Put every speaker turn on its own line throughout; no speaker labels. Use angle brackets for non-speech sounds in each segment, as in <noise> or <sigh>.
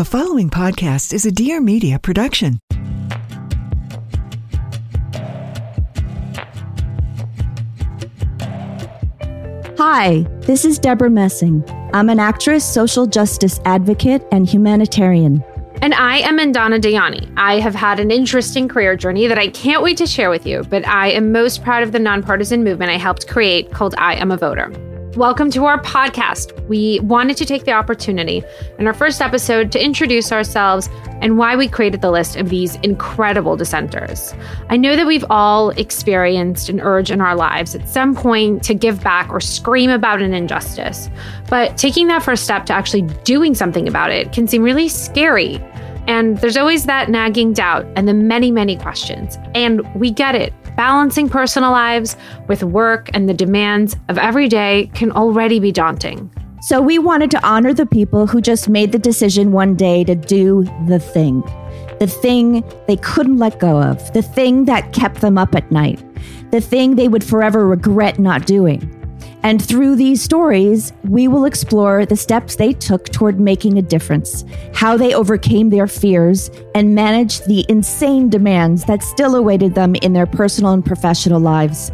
The following podcast is a Dear Media production.
Hi, this is Debra Messing. I'm an actress, social justice advocate, and humanitarian.
And I am Mandana Dayani. I have had an interesting career journey that I can't wait to share with you, but I am most proud of the nonpartisan movement I helped create called I Am a Voter. Welcome to our podcast. We wanted to take the opportunity in our first episode to introduce ourselves and why we created the list of these incredible dissenters. I know that we've all experienced an urge in our lives at some point to give back or scream about an injustice, but taking that first step to actually doing something about it can seem really scary. And there's always that nagging doubt and the many, many questions. And we get it. Balancing personal lives with work and the demands of every day can already be daunting.
So we wanted to honor the people who just made the decision one day to do the thing. The thing they couldn't let go of, the thing that kept them up at night, the thing they would forever regret not doing. And through these stories, we will explore the steps they took toward making a difference, how they overcame their fears, and managed the insane demands that still awaited them in their personal and professional lives.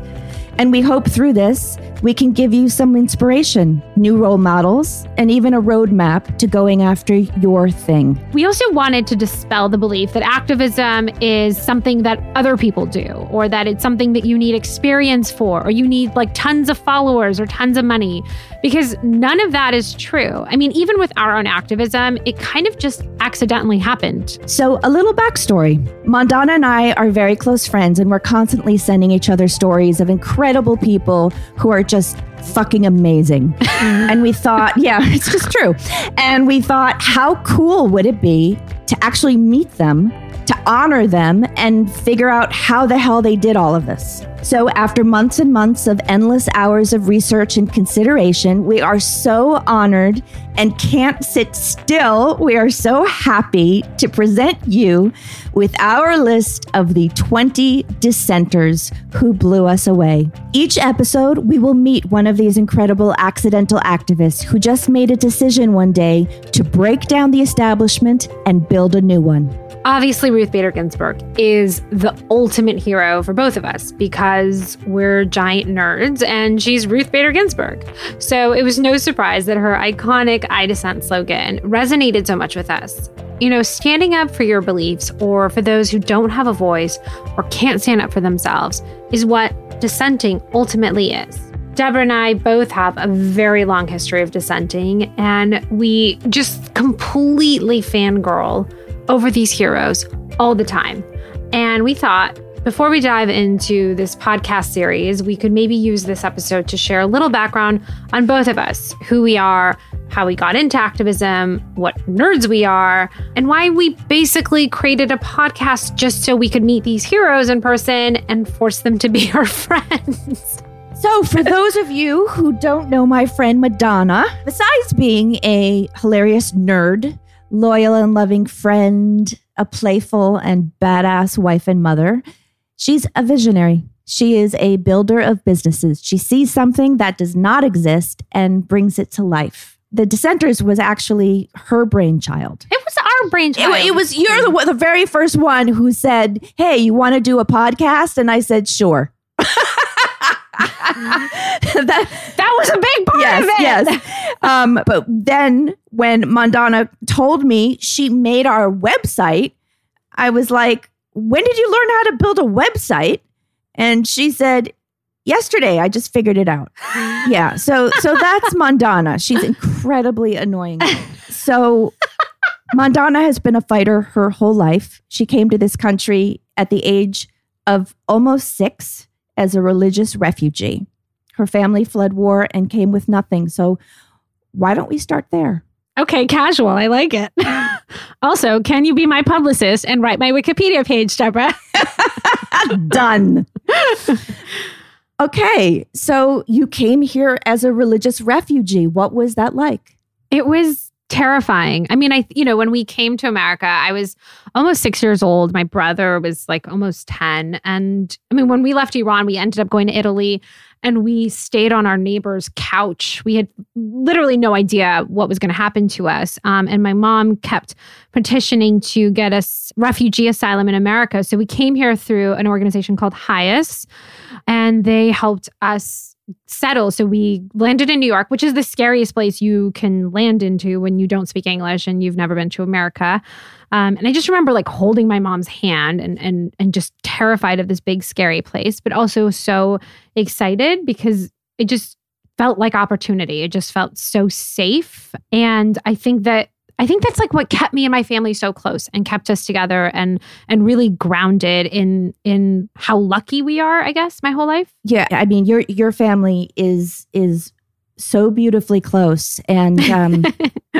And we hope through this, we can give you some inspiration, new role models, and even a roadmap to going after your thing.
We also wanted to dispel the belief that activism is something that other people do, or that it's something that you need experience for, or you need like tons of followers or tons of money, because none of that is true. I mean, even with our own activism, it kind of just accidentally happened.
So, a little backstory Mandana and I are very close friends, and we're constantly sending each other stories of incredible people who are just fucking amazing. Mm-hmm. and we thought, <laughs> yeah, it's just true. And we thought, how cool would it be to actually meet them, to honor them, and figure out how the hell they did all of this? So, after months and months of endless hours of research and consideration, we are so honored and can't sit still. We are so happy to present you with our list of the 20 dissenters who blew us away. Each episode, we will meet one of these incredible accidental activists who just made a decision one day to break down the establishment and build a new one.
Obviously, Ruth Bader Ginsburg is the ultimate hero for both of us because we're giant nerds and she's Ruth Bader Ginsburg. So it was no surprise that her iconic I dissent slogan resonated so much with us. You know, standing up for your beliefs or for those who don't have a voice or can't stand up for themselves is what dissenting ultimately is. Debra and I both have a very long history of dissenting, and we just completely fangirl over these heroes all the time. And we thought before we dive into this podcast series, we could maybe use this episode to share a little background on both of us who we are, how we got into activism, what nerds we are, and why we basically created a podcast just so we could meet these heroes in person and force them to be <laughs> our friends.
So, for those of you who don't know my friend Mandana, besides being a hilarious nerd, loyal and loving friend, a playful and badass wife and mother. She's a visionary. She is a builder of businesses. She sees something that does not exist and brings it to life. The Dissenters was actually her brainchild.
It was our brainchild.
It, it was you're the, the very first one who said, "Hey, you want to do a podcast?" And I said, "Sure." <laughs>
that that was a big part
yes,
of it.
Yes. <laughs> Um, but then when Mandana told me she made our website, I was like, "When did you learn how to build a website?" And she said, "Yesterday. I just figured it out." <laughs> yeah. So so that's Mandana. She's incredibly annoying. So Mandana has been a fighter her whole life. She came to this country at the age of almost 6 as a religious refugee. Her family fled war and came with nothing. So, why don't we start there?
Okay, casual. I like it. <laughs> also, can you be my publicist and write my Wikipedia page, Debra? <laughs>
Done. okay, so you came here as a religious refugee. What was that like?
It was terrifying. I mean, I, you know, when we came to America, I was almost six years old. My brother was like almost 10. And I mean, when we left Iran, we ended up going to Italy and we stayed on our neighbor's couch. We had literally no idea what was going to happen to us. Um, and my mom kept petitioning to get us refugee asylum in America. So we came here through an organization called HIAS, and they helped us settle. So we landed in New York, which is the scariest place you can land into when you don't speak English and you've never been to America. Um, and I just remember like holding my mom's hand and and and just terrified of this big scary place, but also so excited because it just felt like opportunity. It just felt so safe. And I think that I think that's like what kept me and my family so close and kept us together and and really grounded in in how lucky we are, I guess, my whole life.
Yeah, I mean your your family is is so beautifully close and um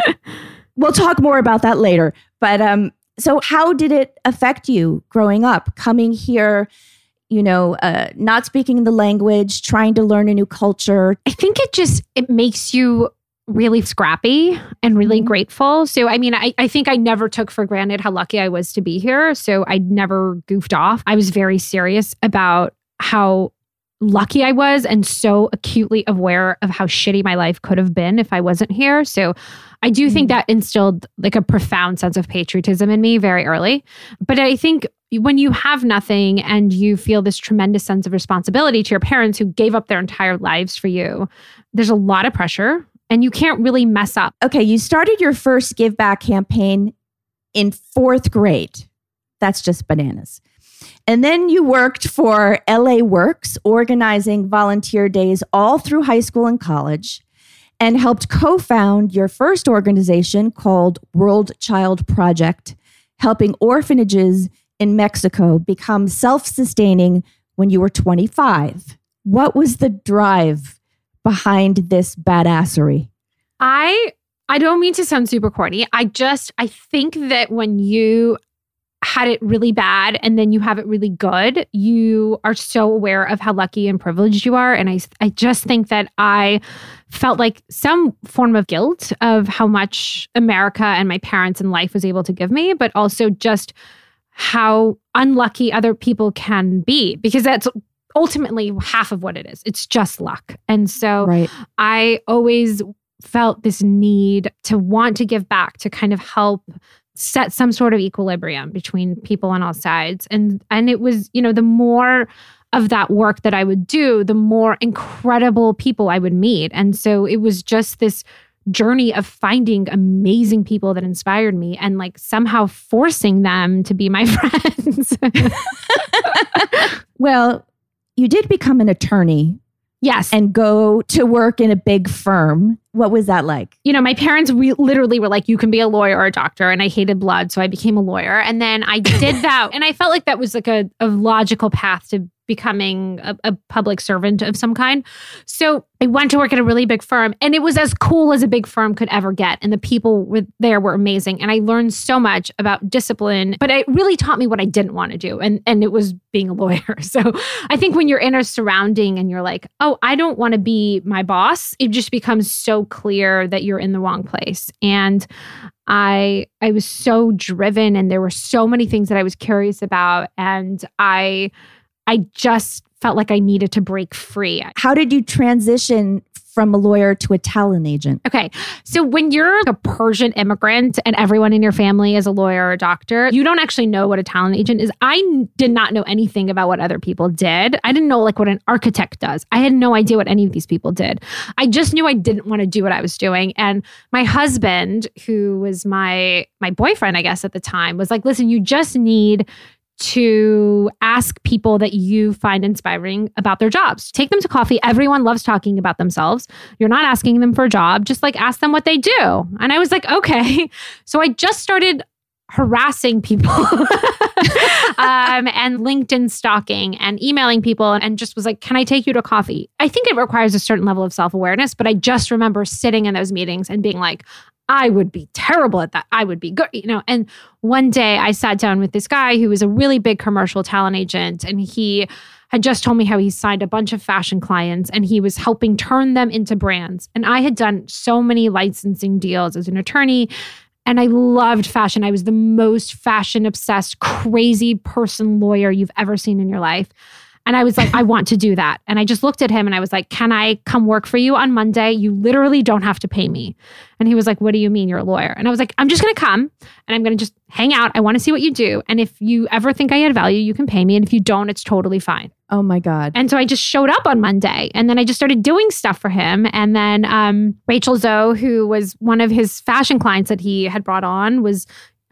<laughs> we'll talk more about that later. But um so how did it affect you growing up coming here you know uh, not speaking the language trying to learn a new culture
i think it just it makes you really scrappy and really mm-hmm. grateful. So, I mean, I, I think I never took for granted how lucky I was to be here. So, I never goofed off. I was very serious about how lucky I was and so acutely aware of how shitty my life could have been if I wasn't here. So, I do think mm-hmm. that instilled like a profound sense of patriotism in me very early. But I think when you have nothing and you feel this tremendous sense of responsibility to your parents who gave up their entire lives for you, there's a lot of pressure and you can't really mess up.
Okay, you started your first Give Back campaign in fourth grade. That's just bananas. And then you worked for LA Works, organizing volunteer days all through high school and college, and helped co found your first organization called World Child Project, helping orphanages in Mexico become self sustaining when you were 25. What was the drive behind this badassery?
I I don't mean to sound super corny. I just I think that when you had it really bad and then you have it really good, you are so aware of how lucky and privileged you are and I I just think that I felt like some form of guilt of how much America and my parents and life was able to give me, but also just how unlucky other people can be because that's ultimately half of what it is. It's just luck. And so right. I always felt this need to want to give back to kind of help set some sort of equilibrium between people on all sides and and it was you know the more of that work that I would do the more incredible people I would meet and so it was just this journey of finding amazing people that inspired me and like somehow forcing them to be my <laughs> friends <laughs>
well you did become an attorney.
Yes.
And go to work in a big firm. What was that like?
You know, my parents re- literally were like, you can be a lawyer or a doctor. And I hated blood. So I became a lawyer. And then I did <laughs> that. and I felt like that was like a, a logical path to becoming a, a, public servant of some kind. So I went to work at a really big firm and it was as cool as a big firm could ever get. And the people were, there were amazing. And I learned so much about discipline, but it really taught me what I didn't want to do. And, and it was being a lawyer. <laughs> So I think when you're in a surrounding and you're like, oh, I don't want to be my boss, it just becomes so clear that you're in the wrong place. And I I was so driven and there were so many things that I was curious about and I I just felt like I needed to break free.
How did you transition from a lawyer to a talent agent?
Okay. So when you're a Persian immigrant and everyone in your family is a lawyer or a doctor, you don't actually know what a talent agent is. I did not know anything about what other people did. I didn't know like what an architect does. I had no idea what any of these people did. I just knew I didn't want to do what I was doing. And my husband, who was my my boyfriend, I guess at the time, was like, "Listen, you just need to ask people that you find inspiring about their jobs. Take them to coffee. Everyone loves talking about themselves. You're not asking them for a job, just like ask them what they do. And I was like, okay. <laughs> So I just started harassing people <laughs> um, and LinkedIn stalking and emailing people and just was like, Can I take you to coffee? I think it requires a certain level of self awareness, but I just remember sitting in those meetings and being like, I would be terrible at that. I would be good, you know. And one day I sat down with this guy who was a really big commercial talent agent, and he had just told me how he signed a bunch of fashion clients and he was helping turn them into brands. And I had done so many licensing deals as an attorney. And I loved fashion. I was the most fashion obsessed, crazy person lawyer you've ever seen in your life. And I was like, I want to do that. And I just looked at him and I was like, Can I come work for you on Monday? You literally don't have to pay me. And he was like, What do you mean you're a lawyer? And I was like, I'm just going to come and I'm going to just hang out. I want to see what you do. And if you ever think I add value, you can pay me. And if you don't, it's totally fine.
Oh my God.
And so I just showed up on Monday and then I just started doing stuff for him. And then um, Rachel Zoe, who was one of his fashion clients that he had brought on, was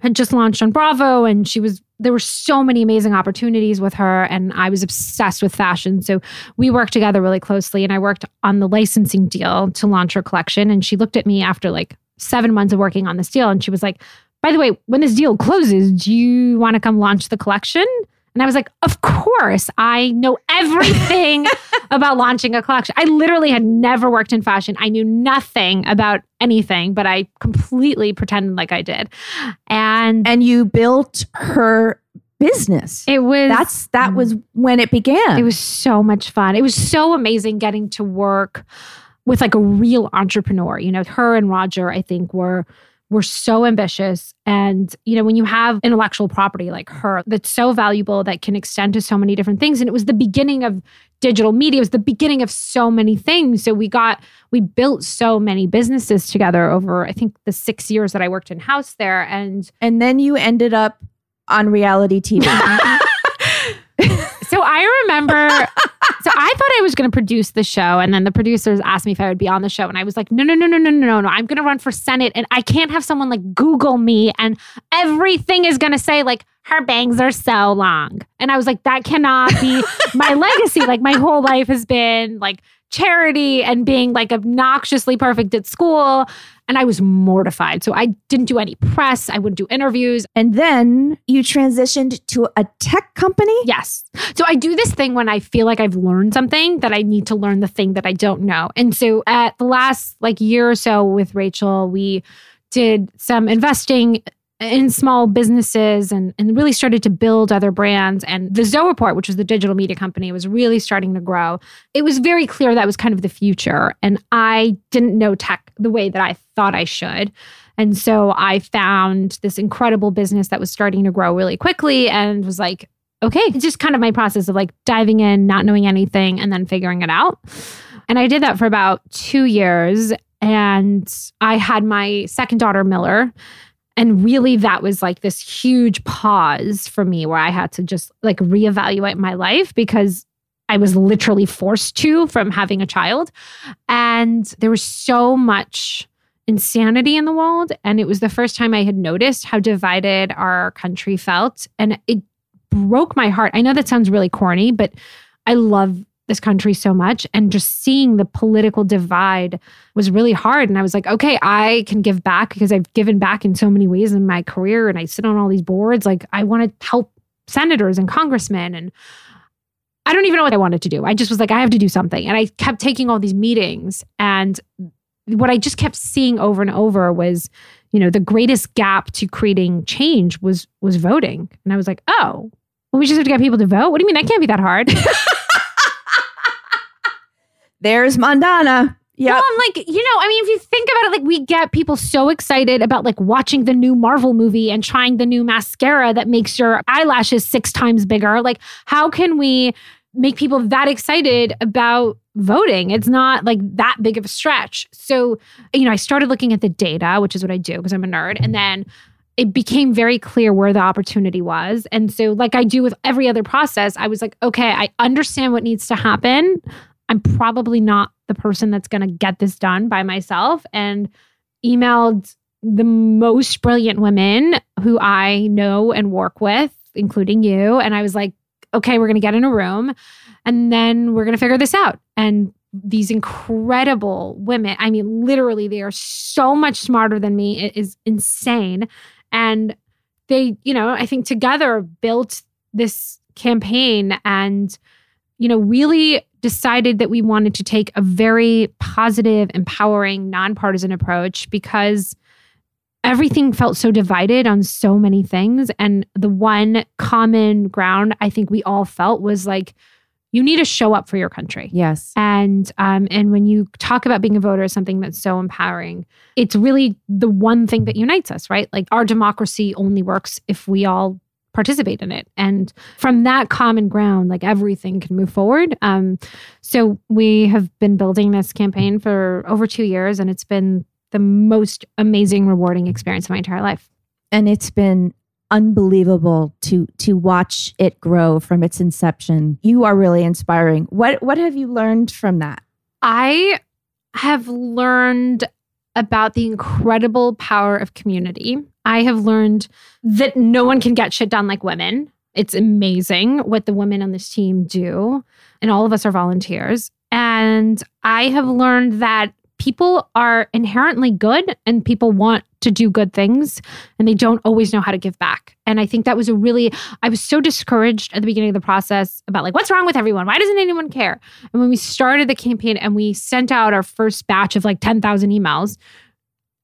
had just launched on Bravo and she was there were so many amazing opportunities with her and I was obsessed with fashion. So we worked together really closely and I worked on the licensing deal to launch her collection and she looked at me after like 7 months of working on this deal and she was like, "By the way, when this deal closes, do you want to come launch the collection?" And I was like, of course, I know everything <laughs> about launching a collection. I literally had never worked in fashion. I knew nothing about anything, but I completely pretended like I did. And
and you built her business.
it was
That's that was mm. when it began.
it was so much fun. It was so amazing getting to work with like a real entrepreneur. You know, her and Roger, I think, were were so ambitious. And, you know, when you have intellectual property like her that's so valuable that can extend to so many different things. And it was the beginning of digital media, it was the beginning of so many things. So we got, we built so many businesses together over, I think, the six years that I worked in house there. And
and then you ended up on reality TV. <laughs>
so I remember, so I thought I was going to produce the show, and then the producers asked me if I would be on the show, and I was like, no, no, no, no, no, no, no, no. I'm going to run for Senate, and I can't have someone like Google me, and everything is going to say like her bangs are so long, and I was like, that cannot be <laughs> my legacy. Like my whole life has been like charity and being like obnoxiously perfect at school. And I was mortified. So I didn't do any press. I wouldn't do interviews.
and then you transitioned to a tech company.
Yes. So I do this thing when I feel like I've learned something that I need to learn the thing that I don't know. And so at the last like year or so with Rachel, we did some investing in small businesses and, and really started to build other brands. And the Zoe Report, which was the digital media company, was really starting to grow. It was very clear that was kind of the future. And I didn't know tech the way that I thought I should. And so I found this incredible business that was starting to grow really quickly and was like, okay, it's just kind of my process of like diving in, not knowing anything, and then figuring it out. And I did that for about two years. And I had my second daughter, Miller. And really, that was like this huge pause for me where I had to just like reevaluate my life because I was literally forced to from having a child. And there was so much insanity in the world. And it was the first time I had noticed how divided our country felt. And it broke my heart. I know that sounds really corny, but I love this country so much. And just seeing the political divide was really hard. And I was like, okay, I can give back because I've given back in so many ways in my career and I sit on all these boards. Like, I want to help senators and congressmen. And I don't even know what I wanted to do. I just was like, I have to do something. And I kept taking all these meetings. And what I just kept seeing over and over was, you know, the greatest gap to creating change was was voting. And I was like, oh, well, we just have to get people to vote. What do you mean? That can't be that hard. <laughs>
There's Mandana. Yeah.
Well, I'm like, you know, I mean, if you think about it, like we get people so excited about like watching the new Marvel movie and trying the new mascara that makes your eyelashes six times bigger. Like, how can we make people that excited about voting? It's not like that big of a stretch. So, you know, I started looking at the data, which is what I do because I'm a nerd. And then it became very clear where the opportunity was. And so, like I do with every other process, I was like, okay, I understand what needs to happen. I'm probably not the person that's going to get this done by myself. And emailed the most brilliant women who I know and work with, including you. And I was like, okay, we're going to get in a room and then we're going to figure this out. And these incredible women, I mean, literally, they are so much smarter than me. It is insane. And they, you know, I think together built this campaign and, you know, really decided that we wanted to take a very positive, empowering, nonpartisan approach because everything felt so divided on so many things. And the one common ground I think we all felt was like, you need to show up for your country.
Yes.
And um, and when you talk about being a voter as something that's so empowering, it's really the one thing that unites us, right? Like our democracy only works if we all participate in it. And from that common ground, like everything can move forward. Um, so we have been building this campaign for over two years, and it's been the most amazing, rewarding experience of my entire life.
And it's been unbelievable to to watch it grow from its inception. You are really inspiring. What what have you learned from that?
I have learned about the incredible power of community. I have learned that no one can get shit done like women. It's amazing what the women on this team do, and all of us are volunteers. And I have learned that people are inherently good and people want to do good things and they don't always know how to give back. And I think that was a really, I was so discouraged at the beginning of the process about like, what's wrong with everyone? Why doesn't anyone care? And when we started the campaign and we sent out our first batch of like 10,000 emails,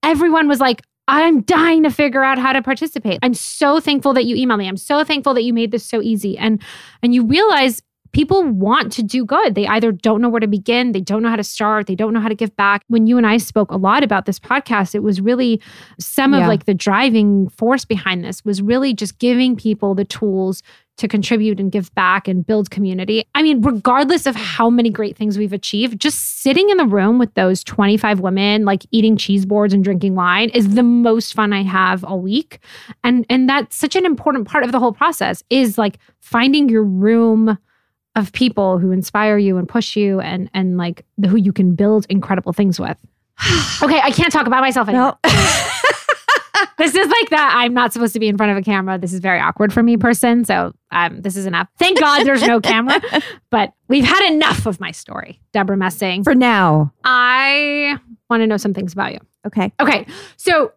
everyone was like, I'm dying to figure out how to participate. I'm so thankful that you emailed me. I'm so thankful that you made this so easy. And and you realize people want to do good. They either don't know where to begin, they don't know how to start, they don't know how to give back. When you and I spoke a lot about this podcast, it was really some
Yeah.
of like the driving force behind this was really just giving people the tools to contribute and give back and build community. I mean, regardless of how many great things we've achieved, just sitting in the room with those 25 women like eating cheese boards and drinking wine is the most fun I have all week. And and that's such an important part of the whole process is like finding your room of people who inspire you and push you and and like who you can build incredible things with. <sighs> okay, I can't talk about myself anymore.
Well, <laughs>
This is like that. I'm not supposed to be in front of a camera. This is very awkward for me, person. So um, this is enough. Thank God there's no camera. <laughs> But we've had enough of my story, Debra Messing.
for now.
I want to know some things about you.
Okay.
Okay, so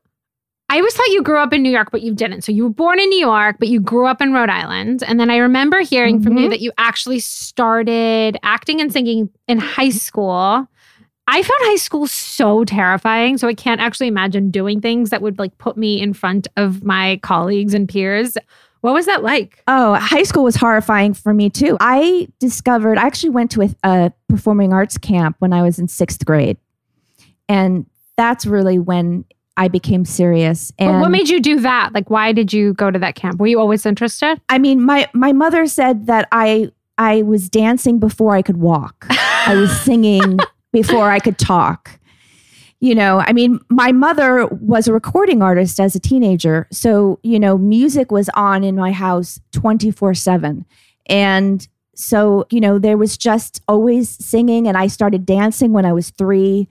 I always thought you grew up in New York, but you didn't. So you were born in New York, but you grew up in Rhode Island. And then I remember hearing from you
Mhm.
that you actually started acting and singing in high school. I found high school so terrifying. So I can't actually imagine doing things that would like put me in front of my colleagues and peers. What was that like?
Oh, high school was horrifying for me too. I discovered, I actually went to a, a performing arts camp when I was in sixth grade. And that's really when I became serious.
But what made you do that? Like, why did you go to that camp? Were you always interested?
I mean, my, my mother said that I, I was dancing before I could walk. I was <laughs> singing before I could talk. You know, I mean, my mother was a recording artist as a teenager. So, you know, music was on in my house 24 7. And so, you know, there was just always singing. And I started dancing when I was three.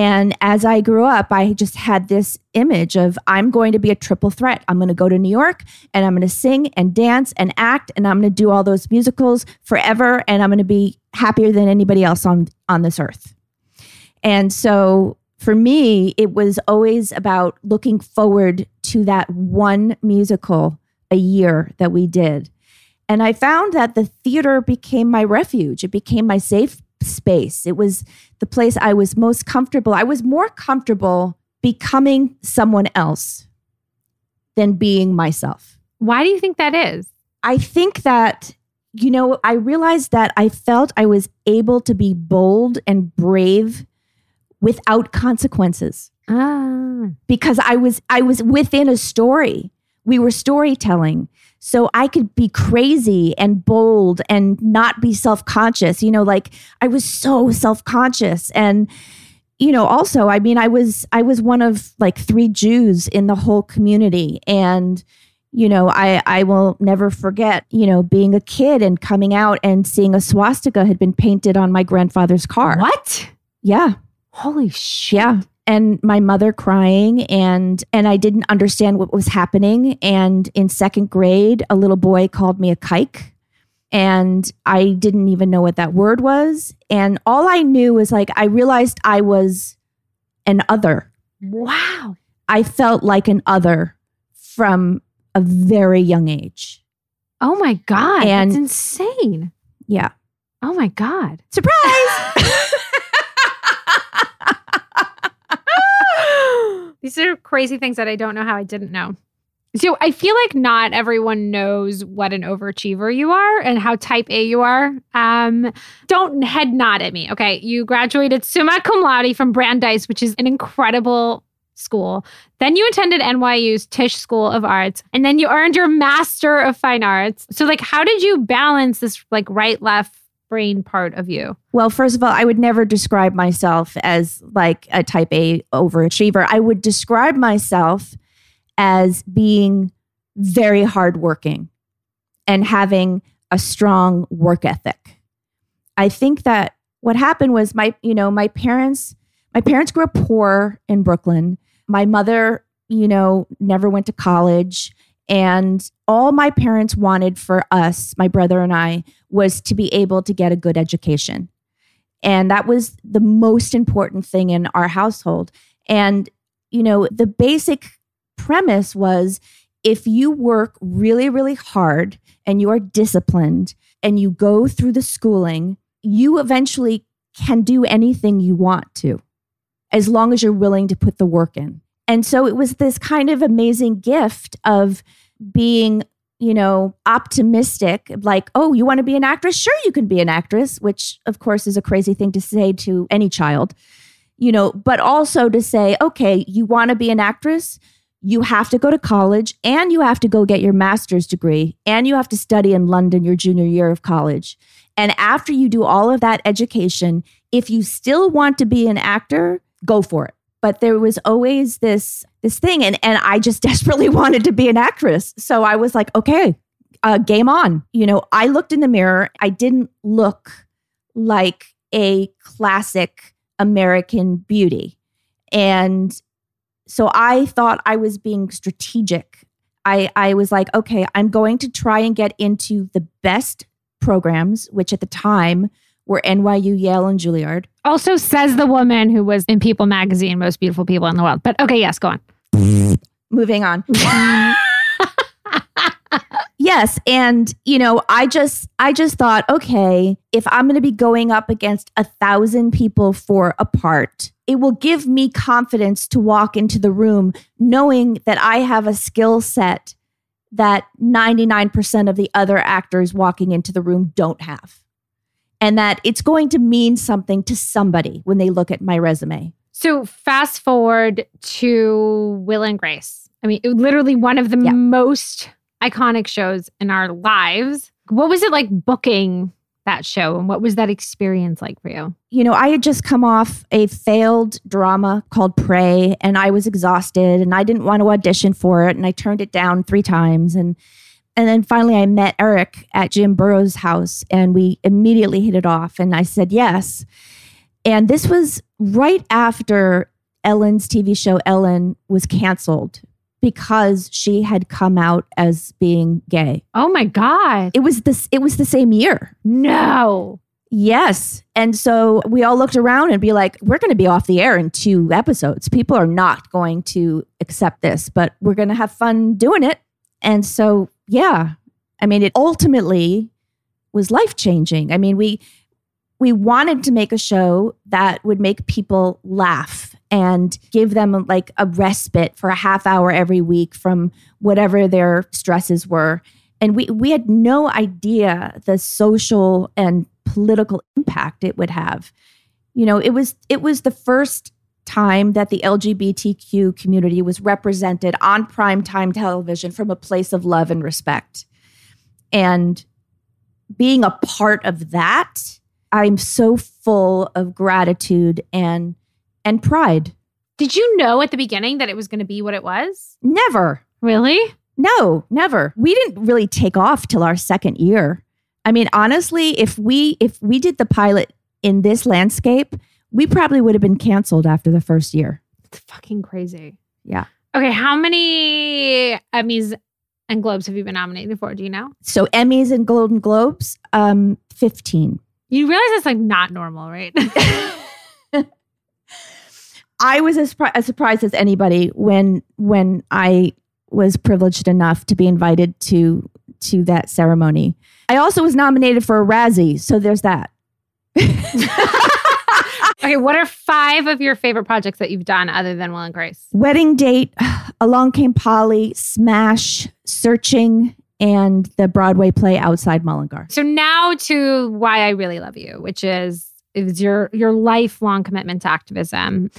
And as I grew up, I just had this image of I'm going to be a triple threat. I'm going to go to New York and I'm going to sing and dance and act and I'm going to do all those musicals forever and I'm going to be happier than anybody else on on this earth. And so for me, it was always about looking forward to that one musical a year that we did. And I found that the theater became my refuge. It became my safe space. It was the place I was most comfortable. I was more comfortable becoming someone else than being myself.
Why do you think that is?
I think that, you know, I realized that I felt I was able to be bold and brave without consequences
Ah.
because I was I was within a story. We were storytelling. So I could be crazy and bold and not be self-conscious. You know, like I was so self-conscious and you know, also, I mean, I was I was one of like three Jews in the whole community and you know, I I will never forget, you know, being a kid and coming out and seeing a swastika had been painted on my grandfather's car.
What?
Yeah.
Holy shit.
Yeah. And my mother crying and and I didn't understand what was happening. And in second grade, a little boy called me a kike. And I didn't even know what that word was. And all I knew was like I realized I was an other.
Wow.
I felt like an other from a very young age.
Oh my God.
And-
that's insane.
Yeah.
Oh my God.
Surprise. <laughs>
These are crazy things that I don't know how I didn't know. So I feel like not everyone knows what an overachiever you are and how type A you are. Um, don't head nod at me. Okay. You graduated summa cum laude from Brandeis, which is an incredible school. Then you attended NYU's Tisch School of Arts, and then you earned your Master of Fine Arts. So, like, how did you balance this like right left brain part of you?
Well, first of all, I would never describe myself as like a type A overachiever. I would describe myself as being very hardworking and having a strong work ethic. I think that what happened was my, you know, my parents, my parents grew up poor in Brooklyn. My mother, you know, never went to college. And all my parents wanted for us, my brother and I, was to be able to get a good education. And that was the most important thing in our household. And, you know, the basic premise was if you work really, really hard and you are disciplined and you go through the schooling, you eventually can do anything you want to as long as you're willing to put the work in. And so it was this kind of amazing gift of being, you know, optimistic, like, oh, you want to be an actress? Sure, you can be an actress, which of course is a crazy thing to say to any child, you know, but also to say, okay, you want to be an actress? you have to go to college and you have to go get your master's degree and you have to study in London your junior year of college. And after you do all of that education, if you still want to be an actor, go for it. But there was always this this thing and and I just <laughs> desperately wanted to be an actress. So I was like, okay, uh, game on. You know, I looked in the mirror. I didn't look like a classic American beauty. And so I thought I was being strategic. I, I was like, okay, I'm going to try and get into the best programs, which at the time were NYU, Yale, and Juilliard.
Also, says the woman who was in People magazine, most beautiful people in the world. But okay, yes, go on.
Moving on. <laughs> <laughs> yes, and you know, I just I just thought, okay, if I'm going to be going up against a thousand people for a part, it will give me confidence to walk into the room knowing that I have a skill set that 99% of the other actors walking into the room don't have. And that it's going to mean something to somebody when they look at my resume.
So, fast forward to Will and Grace. I mean, literally one of the yeah. most iconic shows in our lives. What was it like booking that show and what was that experience like for you?
You know, I had just come off a failed drama called Prey and I was exhausted and I didn't want to audition for it and I turned it down 3 times and and then finally I met Eric at Jim Burrows' house and we immediately hit it off and I said yes. And this was right after Ellen's TV show Ellen was canceled because she had come out as being gay.
Oh my god.
It was this it was the same year.
No.
Yes. And so we all looked around and be like, we're going to be off the air in two episodes. People are not going to accept this, but we're going to have fun doing it. And so, yeah. I mean, it ultimately was life-changing. I mean, we we wanted to make a show that would make people laugh and give them like a respite for a half hour every week from whatever their stresses were. And we, we had no idea the social and political impact it would have. You know, it was it was the first time that the LGBTQ community was represented on primetime television from a place of love and respect. And being a part of that, I'm so full of gratitude and and pride.
Did you know at the beginning that it was going to be what it was?
Never.
Really?
No, never. We didn't really take off till our second year. I mean, honestly, if we if we did the pilot in this landscape, we probably would have been canceled after the first year.
It's fucking crazy.
Yeah.
Okay, how many Emmys and Globes have you been nominated for? Do you know?
So Emmys and Golden Globes, um, 15.
You realize that's like not normal, right? <laughs>
I was as, as surprised as anybody when when I was privileged enough to be invited to to that ceremony. I also was nominated for a Razzie, so there's that. <laughs>
Okay, what are five of your favorite projects that you've done other than Will and Grace?
Wedding Date, <sighs> Along Came Polly, Smash, Searching, and the Broadway play Outside Mullingar.
So now to why I really love you, which is is your your lifelong commitment to activism.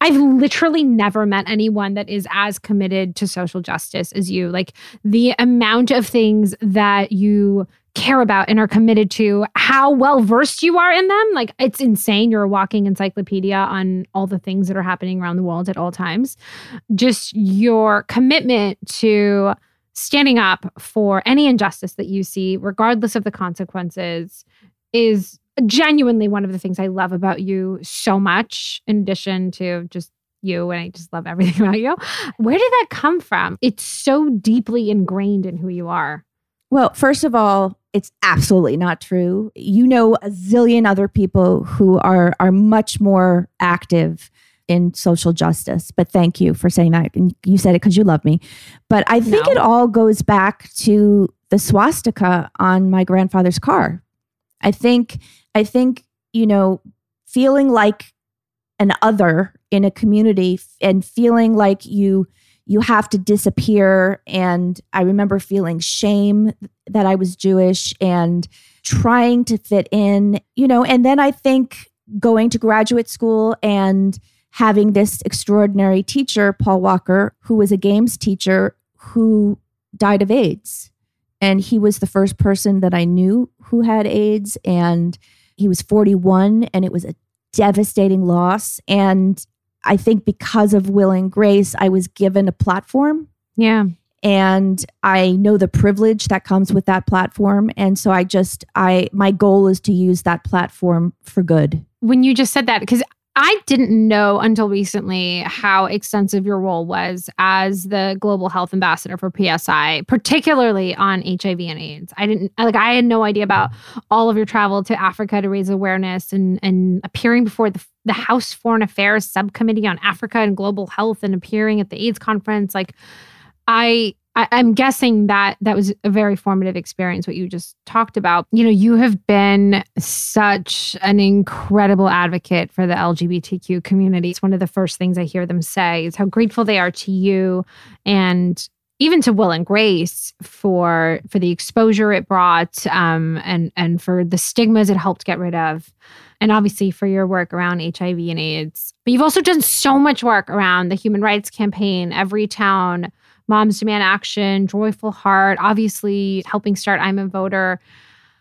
I've literally never met anyone that is as committed to social justice as you. Like the amount of things that you care about and are committed to, how well versed you are in them. Like it's insane. You're a walking encyclopedia on all the things that are happening around the world at all times. Just your commitment to standing up for any injustice that you see, regardless of the consequences, is genuinely one of the things I love about you so much, in addition to just you and I just love everything <laughs> about you. Where did that come from? It's so deeply ingrained in who you are.
Well, first of all, it's absolutely not true. You know a zillion other people who are are much more active in social justice. But thank you for saying that. And you said it because you love me. But I think
No.
it all goes back to the swastika on my grandfather's car. I think I think, you know, feeling like an other in a community and feeling like you you have to disappear and I remember feeling shame that I was Jewish and trying to fit in, you know, and then I think going to graduate school and having this extraordinary teacher, Paul Walker, who was a games teacher who died of AIDS. And he was the first person that I knew who had AIDS. And he was 41, and it was a devastating loss. And I think because of Will and Grace, I was given a platform.
Yeah.
and i know the privilege that comes with that platform. And so i just i my goal is to use that platform for good.
When you just said that because I didn't know until recently how extensive your role was as the global health ambassador for PSI, particularly on HIV and AIDS. I didn't like I had no idea about all of your travel to Africa to raise awareness and and appearing before the the House Foreign Affairs Subcommittee on Africa and Global Health and appearing at the AIDS conference. Like I I, I'm guessing that that was a very formative experience, what you just talked about. You know, you have been such an incredible advocate for the LGBTQ community. It's one of the first things I hear them say is how grateful they are to you and even to Will and Grace for for the exposure it brought um, and and for the stigmas it helped get rid of and obviously for your work around HIV and AIDS. But you've also done so much work around the Human Rights Campaign, Everytown, Moms Demand Action, Joyful Heart, obviously helping start I'm a Voter.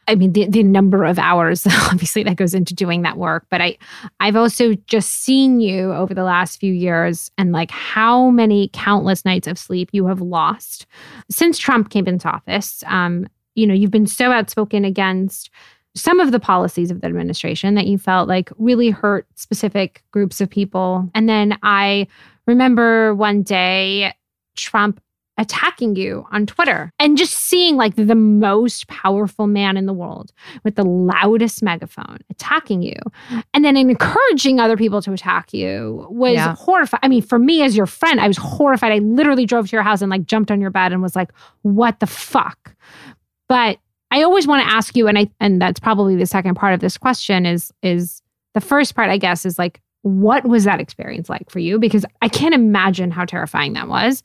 I mean, the, the number of hours <laughs> obviously that goes into doing that work. But I, I've also just seen you over the last few years and like how many countless nights of sleep you have lost since Trump came into office. Um, you know, you've been so outspoken against some of the policies of the administration that you felt like really hurt specific groups of people. And then I remember one day Trump attacking you on Twitter and just seeing like the most powerful man in the world with the loudest megaphone attacking you and then encouraging other people to attack you was
Yeah.
horrifying. I mean, for me as your friend, I was horrified. I literally drove to your house and like jumped on your bed and was like, what the fuck? But I always want to ask you, and I and that's probably the second part of this question is is the first part, I guess, is like, what was that experience like for you? Because I can't imagine how terrifying that was.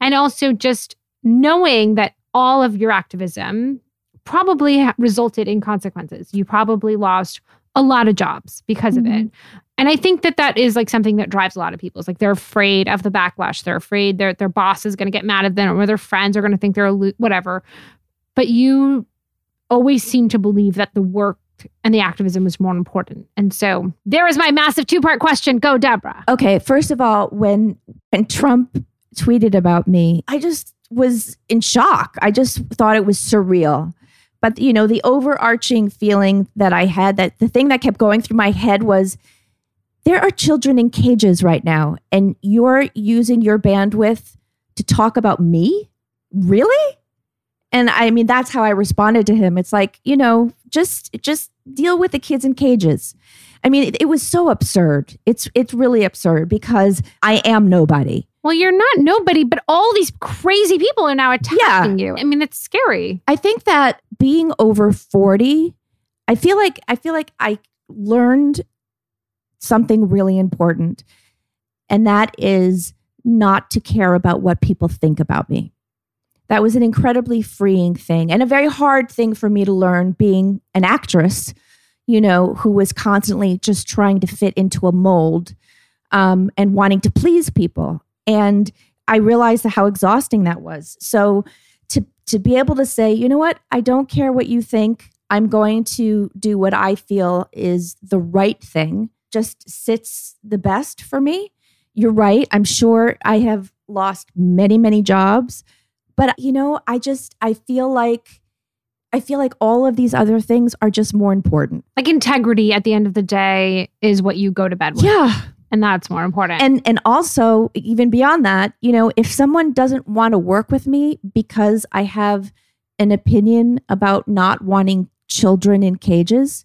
And also just knowing that all of your activism probably ha- resulted in consequences. You probably lost a lot of jobs because of it. Mm-hmm. And I think that that is like something that drives a lot of people. It's like they're afraid of the backlash. They're afraid their their boss is going to get mad at them or their friends are going to think they're a lo- whatever. But you always seem to believe that the work and the activism was more important. And so there is my massive two part question. Go, Debra.
okay first of all when when trump tweeted about me i just was in shock i just thought it was surreal but you know the overarching feeling that i had that the thing that kept going through my head was there are children in cages right now and you're using your bandwidth to talk about me really and i mean that's how i responded to him it's like you know just just deal with the kids in cages i mean it, it was so absurd it's it's really absurd because i am nobody
Well, you're not nobody, but all these crazy people are now attacking you. I mean, it's scary.
I think that being over 40, I feel like I feel like I learned something really important, and that is not to care about what people think about me. That was an incredibly freeing thing and a very hard thing for me to learn being an actress, you know, who was constantly just trying to fit into a mold um, and wanting to please people. And I realized how exhausting that was. So to to be able to say, you know what, I don't care what you think. I'm going to do what I feel is the right thing. Just sits the best for me. You're right. I'm sure I have lost many, many jobs, but you know, I just I feel like I feel like all of these other things are just more important.
Like integrity at the end of the day is what you go to bed with.
Yeah.
And that's more important.
And and also even beyond that, you know, if someone doesn't want to work with me because I have an opinion about not wanting children in cages,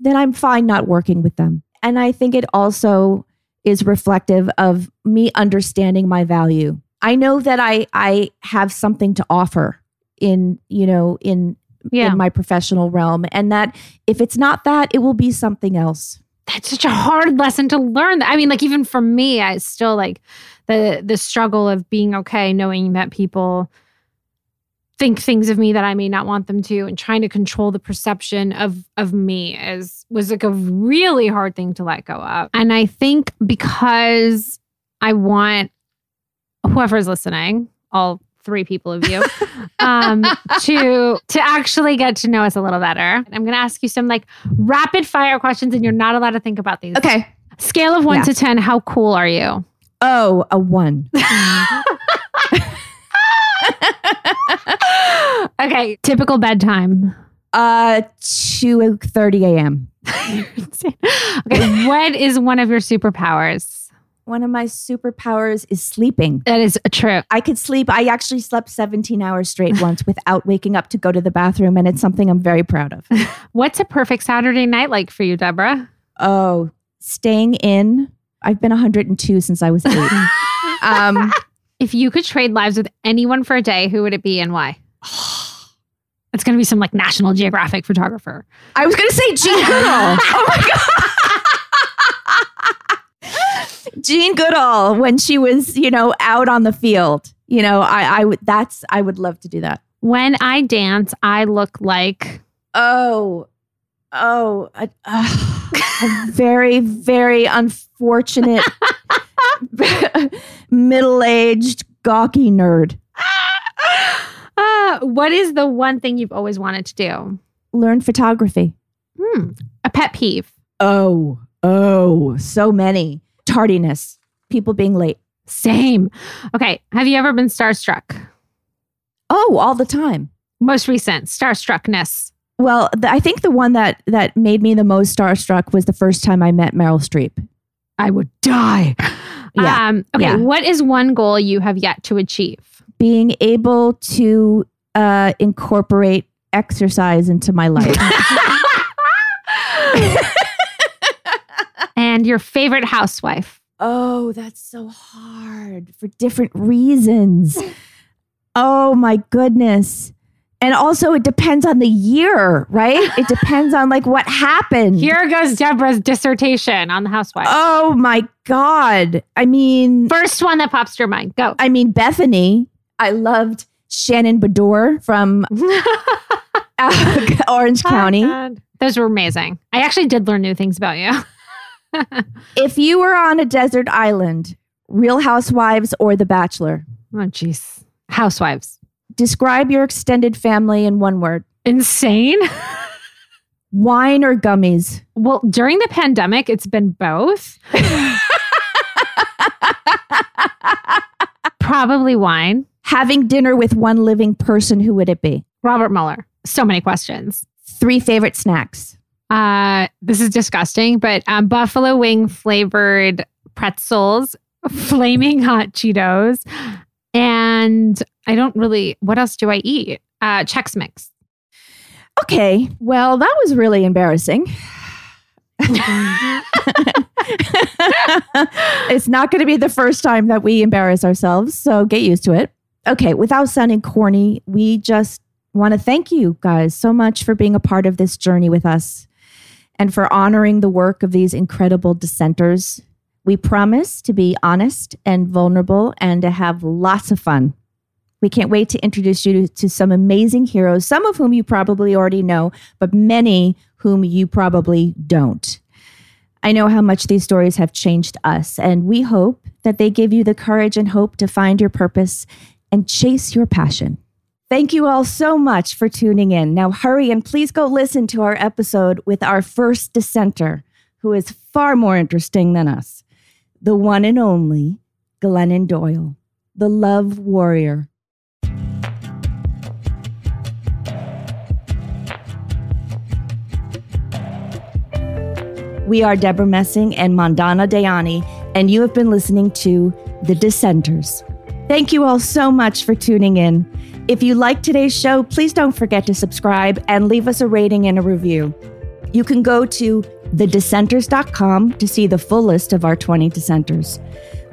then I'm fine not working with them. And I think it also is reflective of me understanding my value. I know that I I have something to offer in, you know, in
yeah.
in my professional realm and that if it's not that, it will be something else
that's such a hard lesson to learn. I mean, like even for me, I still like the the struggle of being okay, knowing that people think things of me that I may not want them to, and trying to control the perception of of me is was like a really hard thing to let go of. And I think because I want whoever's listening, all three people of you um, <laughs> to to actually get to know us a little better. I'm going to ask you some like rapid fire questions, and you're not allowed to think about these.
Okay.
Scale of one
Yeah.
to ten. How cool are you?
Oh, a one. <laughs> <laughs>
okay. Typical bedtime.
Uh, two thirty a.m.
okay. what is one of your superpowers?
One of my superpowers is sleeping.
That is true.
I could sleep. I actually slept 17 hours straight once without waking up to go to the bathroom, and it's something I'm very proud of. <laughs>
What's a perfect Saturday night like for you, Debra?
Oh, staying in. I've been 102 since I was eight. <laughs> um,
If you could trade lives with anyone for a day, who would it be and why? It's going to be some like National Geographic photographer.
I was going to say Goodall. <laughs> oh my god, Jane Goodall when she was, you know, out on the field. You know, I, I would. That's I would love to do that.
When I dance, I look like
Oh, oh, a, uh, a very, very unfortunate <laughs> middle-aged gawky nerd. <laughs>
uh, what is the one thing you've always wanted to do?
Learn photography.
Hmm. A pet peeve.
Oh, oh, so many tardiness, people being late.
Same. Okay. Have you ever been starstruck?
Oh, all the time.
Most recent starstruckness.
Well, the, I think the one that that made me the most starstruck was the first time I met Meryl Streep.
I would die.
Yeah.
Um, okay.
Yeah.
What is one goal you have yet to achieve?
Being able to uh, incorporate exercise into my life. <laughs> <laughs>
and your favorite housewife?
oh, that's so hard for different reasons. Oh my goodness. And also it depends on the year, right? It depends on like what happened. <laughs>
Here goes Debra's dissertation on the housewife.
Oh my god. I mean
First one that pops to your mind. Go.
I mean Bethenny. I loved Shannon Beador from <laughs> uh, <laughs> Orange County.
Those were amazing. I actually did learn new things about you. <laughs>
If you were on a desert island, Real Housewives or The Bachelor,
Oh, jeez. Housewives.
describe your extended family in one word.
Insane. <laughs>
Wine or gummies?
Well, during the pandemic, it's been both. <laughs> Probably wine.
Having dinner with one living person, who would it be?
Robert Mueller. So many questions.
Three favorite snacks.
Uh, this is disgusting, but um, buffalo wing flavored pretzels, <laughs> flaming hot Cheetos, and I don't really. What else do I eat? Uh, Chex Mix.
Okay, well, that was really embarrassing. <laughs> it's not going to be the first time that we embarrass ourselves, so get used to it. Okay, without sounding corny, we just want to thank you guys so much for being a part of this journey with us. And for honoring the work of these incredible dissenters. We promise to be honest and vulnerable and to have lots of fun. We can't wait to introduce you to, to, some amazing heroes, some of whom you probably already know, but many whom you probably don't. I know how much these stories have changed us, and we hope that they give you the courage and hope to find your purpose and chase your passion. Thank you all so much for tuning in. Now, hurry and please go listen to our episode with our first dissenter, who is far more interesting than us the one and only Glennon Doyle, the love warrior We are Debra Messing and Mandana Dayani, and you have been listening to The Dissenters. Thank you all so much for tuning in. If you like today's show, please don't forget to subscribe and leave us a rating and a review. You can go to thedissenters.com to see the full list of our 20 dissenters.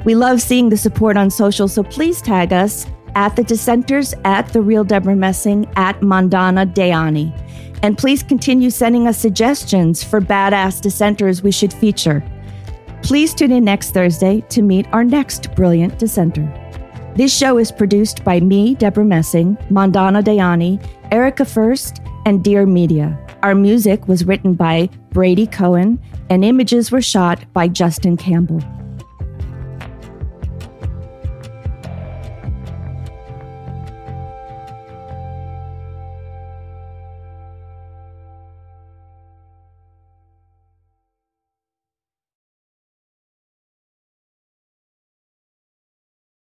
We love seeing the support on social, so please tag us at the dissenters, at the real Debra Messing, at Mandana Dayani. And please continue sending us suggestions for badass dissenters we should feature. Please tune in next Thursday to meet our next brilliant dissenter. This show is produced by me, Debra Messing, Mandana Dayani, Erica First, and Dear Media. Our music was written by Brady Cohen, and images were shot by Justin Campbell.